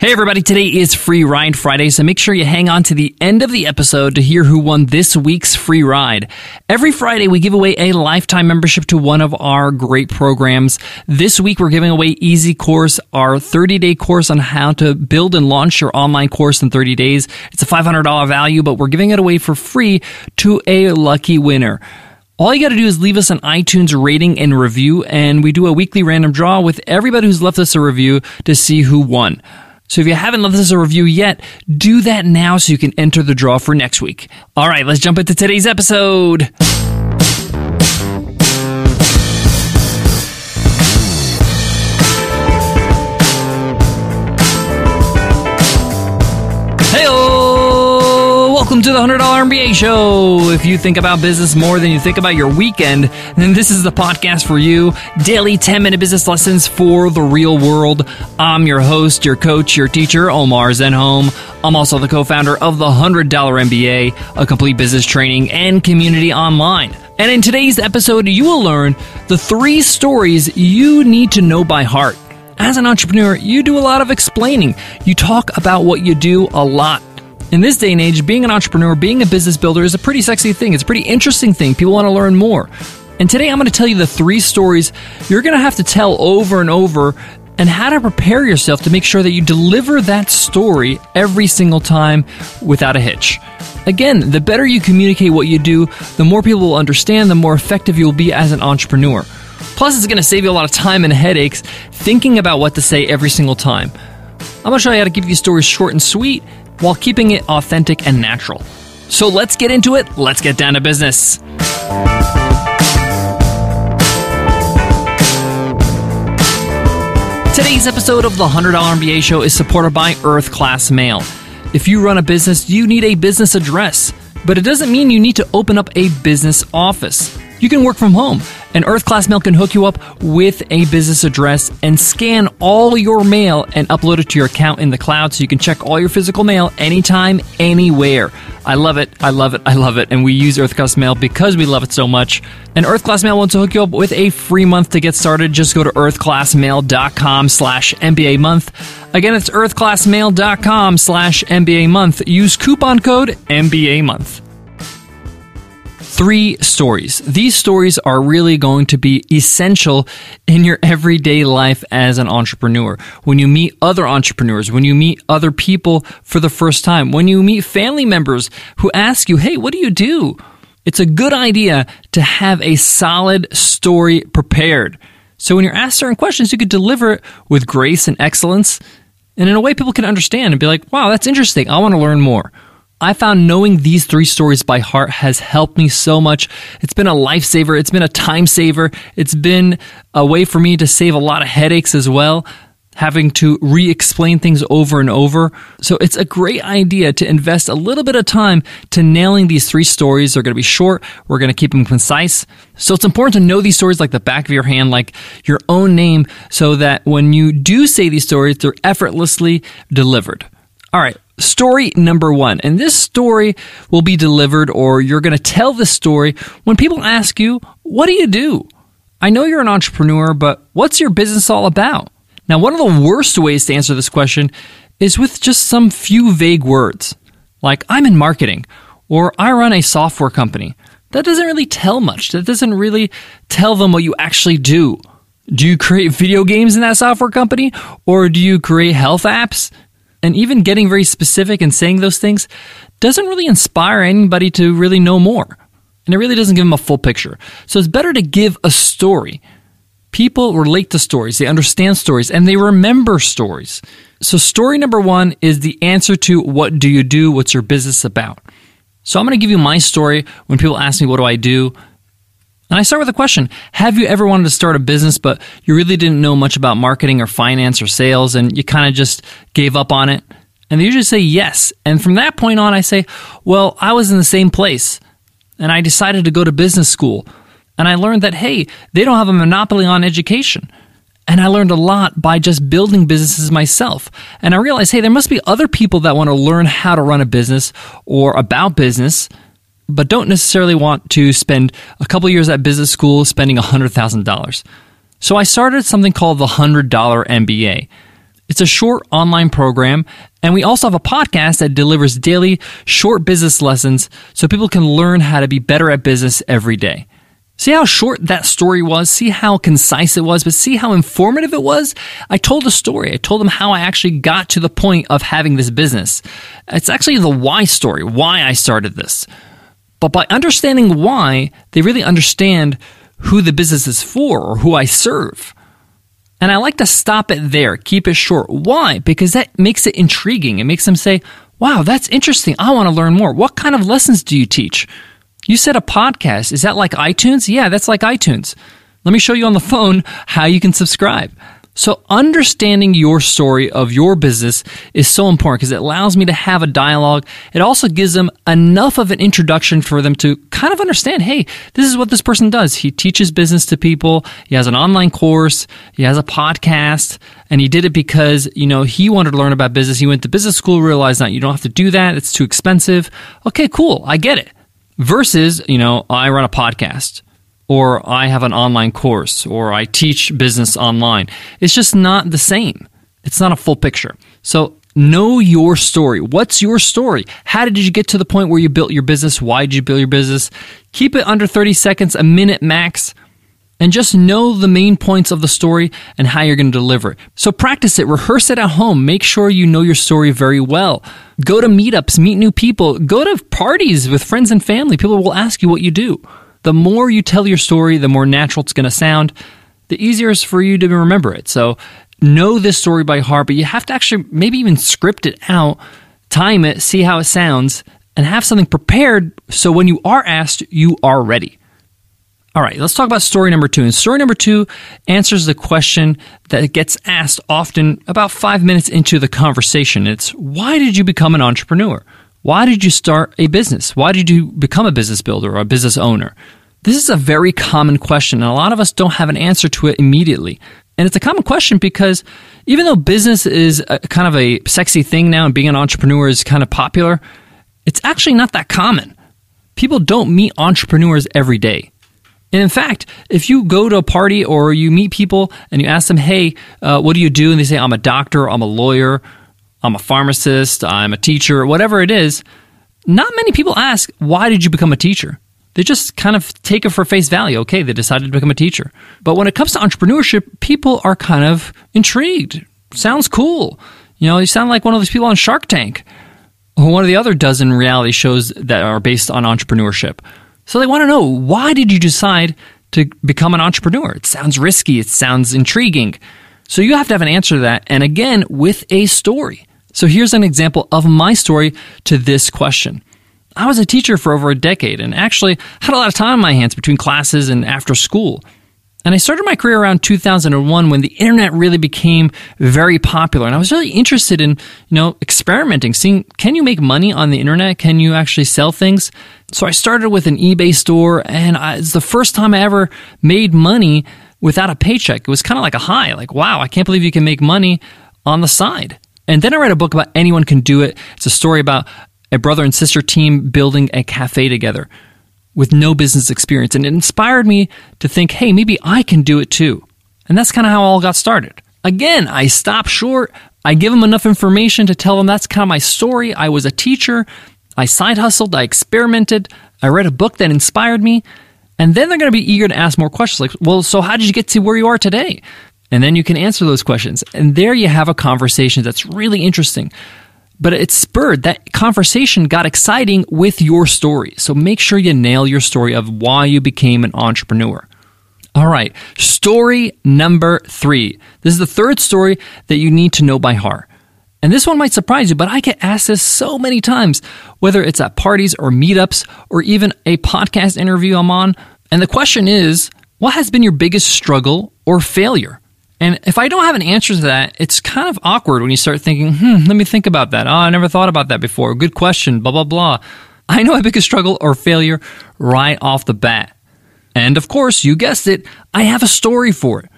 Hey everybody, today is Free Ride Friday, so make sure you hang on to the end of the episode to hear who won this week's free ride. Every Friday we give away a lifetime membership to one of our great programs. This week we're giving away Easy Course, our 30-day course on how to build and launch your online course in 30 days. It's a $500 value, but we're giving it away for free to a lucky winner. All you got to do is leave us an iTunes rating and review, and we do a weekly random draw with everybody who's left us a review to see who won. So if you haven't left us a review yet, do that now so you can enter the draw for next week. All right, let's jump into today's episode. Welcome to the $100 MBA show. If you think about business more than you think about your weekend, then this is the podcast for you. Daily 10 minute business lessons for the real world. I'm your host, your coach, your teacher, Omar Zenhom. I'm also the co founder of the $100 MBA, a complete business training and community online. And in today's episode, you will learn the three stories you need to know by heart. As an entrepreneur, you do a lot of explaining. You talk about what you do a lot. In this day and age, being an entrepreneur, being a business builder is a pretty sexy thing. It's a pretty interesting thing. People want to learn more. And today I'm going to tell you the three stories you're going to have to tell over and over and how to prepare yourself to make sure that you deliver that story every single time without a hitch. Again, the better you communicate what you do, the more people will understand, the more effective you'll be as an entrepreneur. Plus, it's going to save you a lot of time and headaches thinking about what to say every single time. I'm going to show you how to keep these stories short and sweet while keeping it authentic and natural. So let's get into it. Let's get down to business. Today's episode of the $100 MBA show is supported by Earth Class Mail. If you run a business, you need a business address, but it doesn't mean you need to open up a business office. You can work from home and Earth Class Mail can hook you up with a business address and scan all your mail and upload it to your account in the cloud so you can check all your physical mail anytime, anywhere. I love it. I love it. I love it. And we use Earth Class Mail because we love it so much. And Earth Class Mail wants to hook you up with a free month to get started. Just go to earthclassmail.com slash MBA month. Again, it's earthclassmail.com slash MBA month. Use coupon code MBA month three stories. These stories are really going to be essential in your everyday life as an entrepreneur. When you meet other entrepreneurs, when you meet other people for the first time, when you meet family members who ask you, Hey, what do you do? It's a good idea to have a solid story prepared. So when you're asked certain questions, you could deliver it with grace and excellence and in a way people can understand and be like, wow, that's interesting. I want to learn more. I found knowing these three stories by heart has helped me so much. It's been a lifesaver. It's been a time saver. It's been a way for me to save a lot of headaches as well, having to re explain things over and over. So it's a great idea to invest a little bit of time to nailing these three stories. They're going to be short. We're going to keep them concise. So it's important to know these stories like the back of your hand, like your own name, so that when you do say these stories, they're effortlessly delivered. All right story number one. And this story will be delivered, or you're going to tell this story when people ask you, What do you do? I know you're an entrepreneur, but what's your business all about? Now, one of the worst ways to answer this question is with just some few vague words, like I'm in marketing, or I run a software company. That doesn't really tell much. That doesn't really tell them what you actually do. Do you create video games in that software company? Or do you create health apps? And even getting very specific and saying those things doesn't really inspire anybody to really know more. And it really doesn't give them a full picture. So it's better to give a story. People relate to stories, they understand stories, and they remember stories. So, story number one is the answer to what do you do? What's your business about? So, I'm going to give you my story when people ask me, What do I do? And I start with a question Have you ever wanted to start a business, but you really didn't know much about marketing or finance or sales, and you kind of just gave up on it? And they usually say yes. And from that point on, I say, Well, I was in the same place, and I decided to go to business school. And I learned that, hey, they don't have a monopoly on education. And I learned a lot by just building businesses myself. And I realized, hey, there must be other people that want to learn how to run a business or about business but don't necessarily want to spend a couple years at business school spending $100,000. So I started something called the $100 MBA. It's a short online program, and we also have a podcast that delivers daily short business lessons so people can learn how to be better at business every day. See how short that story was? See how concise it was, but see how informative it was? I told a story. I told them how I actually got to the point of having this business. It's actually the why story, why I started this. But by understanding why, they really understand who the business is for or who I serve. And I like to stop it there, keep it short. Why? Because that makes it intriguing. It makes them say, wow, that's interesting. I want to learn more. What kind of lessons do you teach? You said a podcast. Is that like iTunes? Yeah, that's like iTunes. Let me show you on the phone how you can subscribe. So, understanding your story of your business is so important because it allows me to have a dialogue. It also gives them enough of an introduction for them to kind of understand hey, this is what this person does. He teaches business to people, he has an online course, he has a podcast, and he did it because, you know, he wanted to learn about business. He went to business school, realized that you don't have to do that, it's too expensive. Okay, cool, I get it. Versus, you know, I run a podcast or I have an online course, or I teach business online. It's just not the same. It's not a full picture. So, know your story. What's your story? How did you get to the point where you built your business? Why did you build your business? Keep it under 30 seconds, a minute max, and just know the main points of the story and how you're going to deliver it. So, practice it, rehearse it at home. Make sure you know your story very well. Go to meetups, meet new people, go to parties with friends and family. People will ask you what you do. The more you tell your story, the more natural it's going to sound, the easier it's for you to remember it. So know this story by heart, but you have to actually maybe even script it out, time it, see how it sounds, and have something prepared so when you are asked, you are ready. All right, let's talk about story number two. And story number two answers the question that gets asked often about five minutes into the conversation. It's why did you become an entrepreneur? Why did you start a business? Why did you become a business builder or a business owner? This is a very common question, and a lot of us don't have an answer to it immediately. And it's a common question because even though business is a, kind of a sexy thing now and being an entrepreneur is kind of popular, it's actually not that common. People don't meet entrepreneurs every day. And in fact, if you go to a party or you meet people and you ask them, hey, uh, what do you do? And they say, I'm a doctor, I'm a lawyer, I'm a pharmacist, I'm a teacher, whatever it is, not many people ask, why did you become a teacher? They just kind of take it for face value. Okay, they decided to become a teacher. But when it comes to entrepreneurship, people are kind of intrigued. Sounds cool. You know, you sound like one of those people on Shark Tank or one of the other dozen reality shows that are based on entrepreneurship. So they want to know why did you decide to become an entrepreneur? It sounds risky, it sounds intriguing. So you have to have an answer to that, and again, with a story. So here's an example of my story to this question. I was a teacher for over a decade and actually had a lot of time on my hands between classes and after school. And I started my career around 2001 when the internet really became very popular. And I was really interested in, you know, experimenting, seeing can you make money on the internet? Can you actually sell things? So I started with an eBay store and I, it's the first time I ever made money without a paycheck. It was kind of like a high, like, wow, I can't believe you can make money on the side. And then I read a book about Anyone Can Do It. It's a story about a brother and sister team building a cafe together with no business experience. And it inspired me to think, hey, maybe I can do it too. And that's kind of how all got started. Again, I stop short. I give them enough information to tell them that's kind of my story. I was a teacher. I side hustled. I experimented. I read a book that inspired me. And then they're going to be eager to ask more questions like, well, so how did you get to where you are today? And then you can answer those questions. And there you have a conversation that's really interesting. But it spurred that conversation got exciting with your story. So make sure you nail your story of why you became an entrepreneur. All right, story number three. This is the third story that you need to know by heart. And this one might surprise you, but I get asked this so many times, whether it's at parties or meetups or even a podcast interview I'm on. And the question is, what has been your biggest struggle or failure? And if I don't have an answer to that, it's kind of awkward when you start thinking, hmm, let me think about that. Oh, I never thought about that before. Good question, blah, blah, blah. I know my biggest struggle or failure right off the bat. And of course, you guessed it, I have a story for it.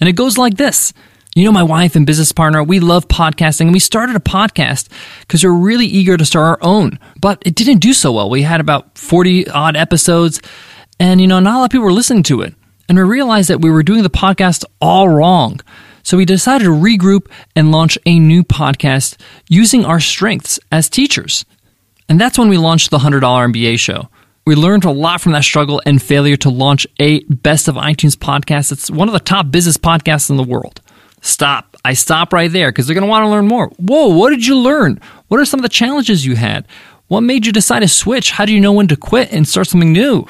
And it goes like this. You know, my wife and business partner, we love podcasting, and we started a podcast because we we're really eager to start our own. But it didn't do so well. We had about 40 odd episodes, and, you know, not a lot of people were listening to it. And we realized that we were doing the podcast all wrong. So we decided to regroup and launch a new podcast using our strengths as teachers. And that's when we launched the $100 MBA show. We learned a lot from that struggle and failure to launch a best of iTunes podcast. It's one of the top business podcasts in the world. Stop. I stop right there because they're going to want to learn more. Whoa, what did you learn? What are some of the challenges you had? What made you decide to switch? How do you know when to quit and start something new?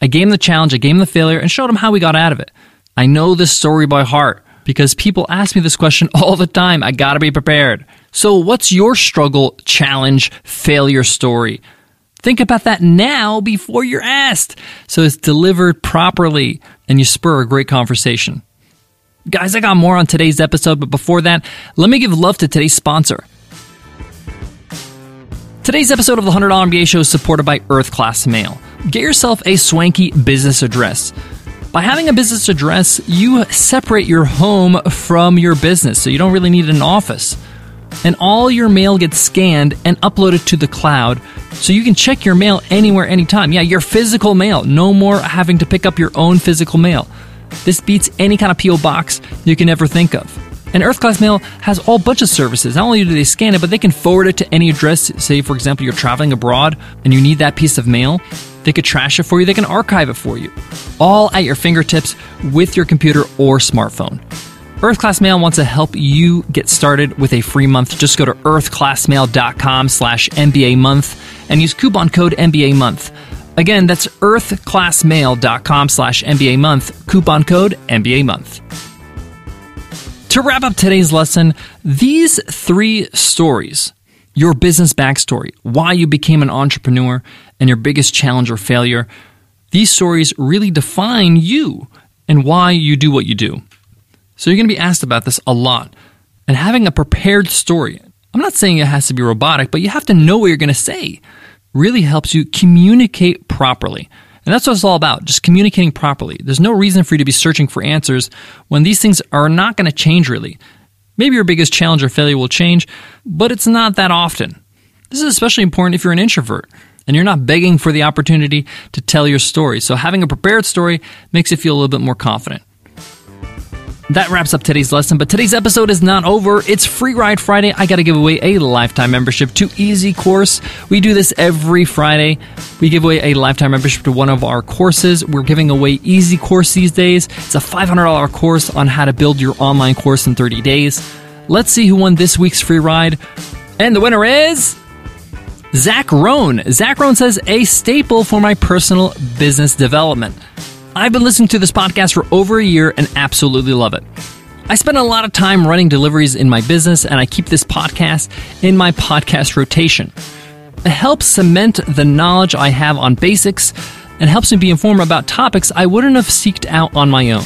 I gave him the challenge, I gave him the failure, and showed him how we got out of it. I know this story by heart because people ask me this question all the time. I gotta be prepared. So, what's your struggle, challenge, failure story? Think about that now before you're asked so it's delivered properly and you spur a great conversation. Guys, I got more on today's episode, but before that, let me give love to today's sponsor. Today's episode of the $100 MBA show is supported by Earth Class Mail. Get yourself a swanky business address. By having a business address, you separate your home from your business, so you don't really need an office. And all your mail gets scanned and uploaded to the cloud, so you can check your mail anywhere, anytime. Yeah, your physical mail. No more having to pick up your own physical mail. This beats any kind of P.O. box you can ever think of. And EarthClass Mail has all bunch of services. Not only do they scan it, but they can forward it to any address. Say, for example, you're traveling abroad and you need that piece of mail. They could trash it for you, they can archive it for you. All at your fingertips with your computer or smartphone. EarthClass Mail wants to help you get started with a free month. Just go to earthclassmail.com slash MBA month and use coupon code MBA month. Again, that's earthclassmail.com slash MBA month, coupon code MBA month. To wrap up today's lesson, these three stories your business backstory, why you became an entrepreneur, and your biggest challenge or failure these stories really define you and why you do what you do. So you're going to be asked about this a lot. And having a prepared story, I'm not saying it has to be robotic, but you have to know what you're going to say, really helps you communicate properly. And that's what it's all about, just communicating properly. There's no reason for you to be searching for answers when these things are not going to change really. Maybe your biggest challenge or failure will change, but it's not that often. This is especially important if you're an introvert and you're not begging for the opportunity to tell your story. So having a prepared story makes you feel a little bit more confident. That wraps up today's lesson, but today's episode is not over. It's Free Ride Friday. I got to give away a lifetime membership to Easy Course. We do this every Friday. We give away a lifetime membership to one of our courses. We're giving away Easy Course these days. It's a $500 course on how to build your online course in 30 days. Let's see who won this week's free ride. And the winner is Zach Rohn. Zach Rohn says, a staple for my personal business development. I've been listening to this podcast for over a year and absolutely love it. I spend a lot of time running deliveries in my business, and I keep this podcast in my podcast rotation. It helps cement the knowledge I have on basics and helps me be informed about topics I wouldn't have seeked out on my own.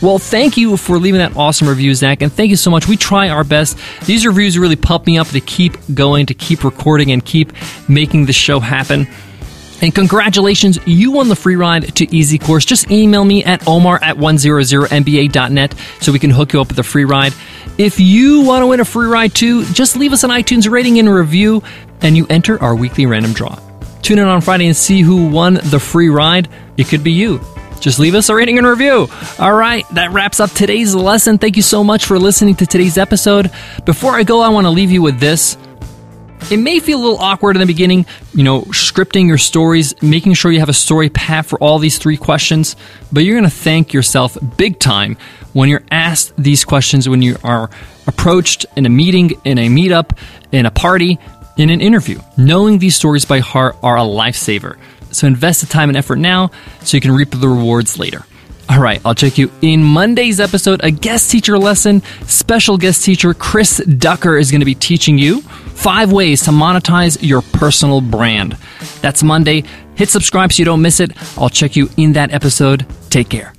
Well, thank you for leaving that awesome review, Zach, and thank you so much. We try our best. These reviews really pump me up to keep going, to keep recording, and keep making the show happen. And congratulations, you won the free ride to Easy Course. Just email me at omar at 100mba.net so we can hook you up with a free ride. If you want to win a free ride too, just leave us an iTunes rating and review, and you enter our weekly random draw. Tune in on Friday and see who won the free ride. It could be you. Just leave us a rating and review. All right, that wraps up today's lesson. Thank you so much for listening to today's episode. Before I go, I want to leave you with this. It may feel a little awkward in the beginning, you know, scripting your stories, making sure you have a story path for all these three questions, but you're going to thank yourself big time when you're asked these questions when you are approached in a meeting, in a meetup, in a party, in an interview. Knowing these stories by heart are a lifesaver. So invest the time and effort now so you can reap the rewards later. All right, I'll check you in Monday's episode, a guest teacher lesson. Special guest teacher Chris Ducker is going to be teaching you five ways to monetize your personal brand. That's Monday. Hit subscribe so you don't miss it. I'll check you in that episode. Take care.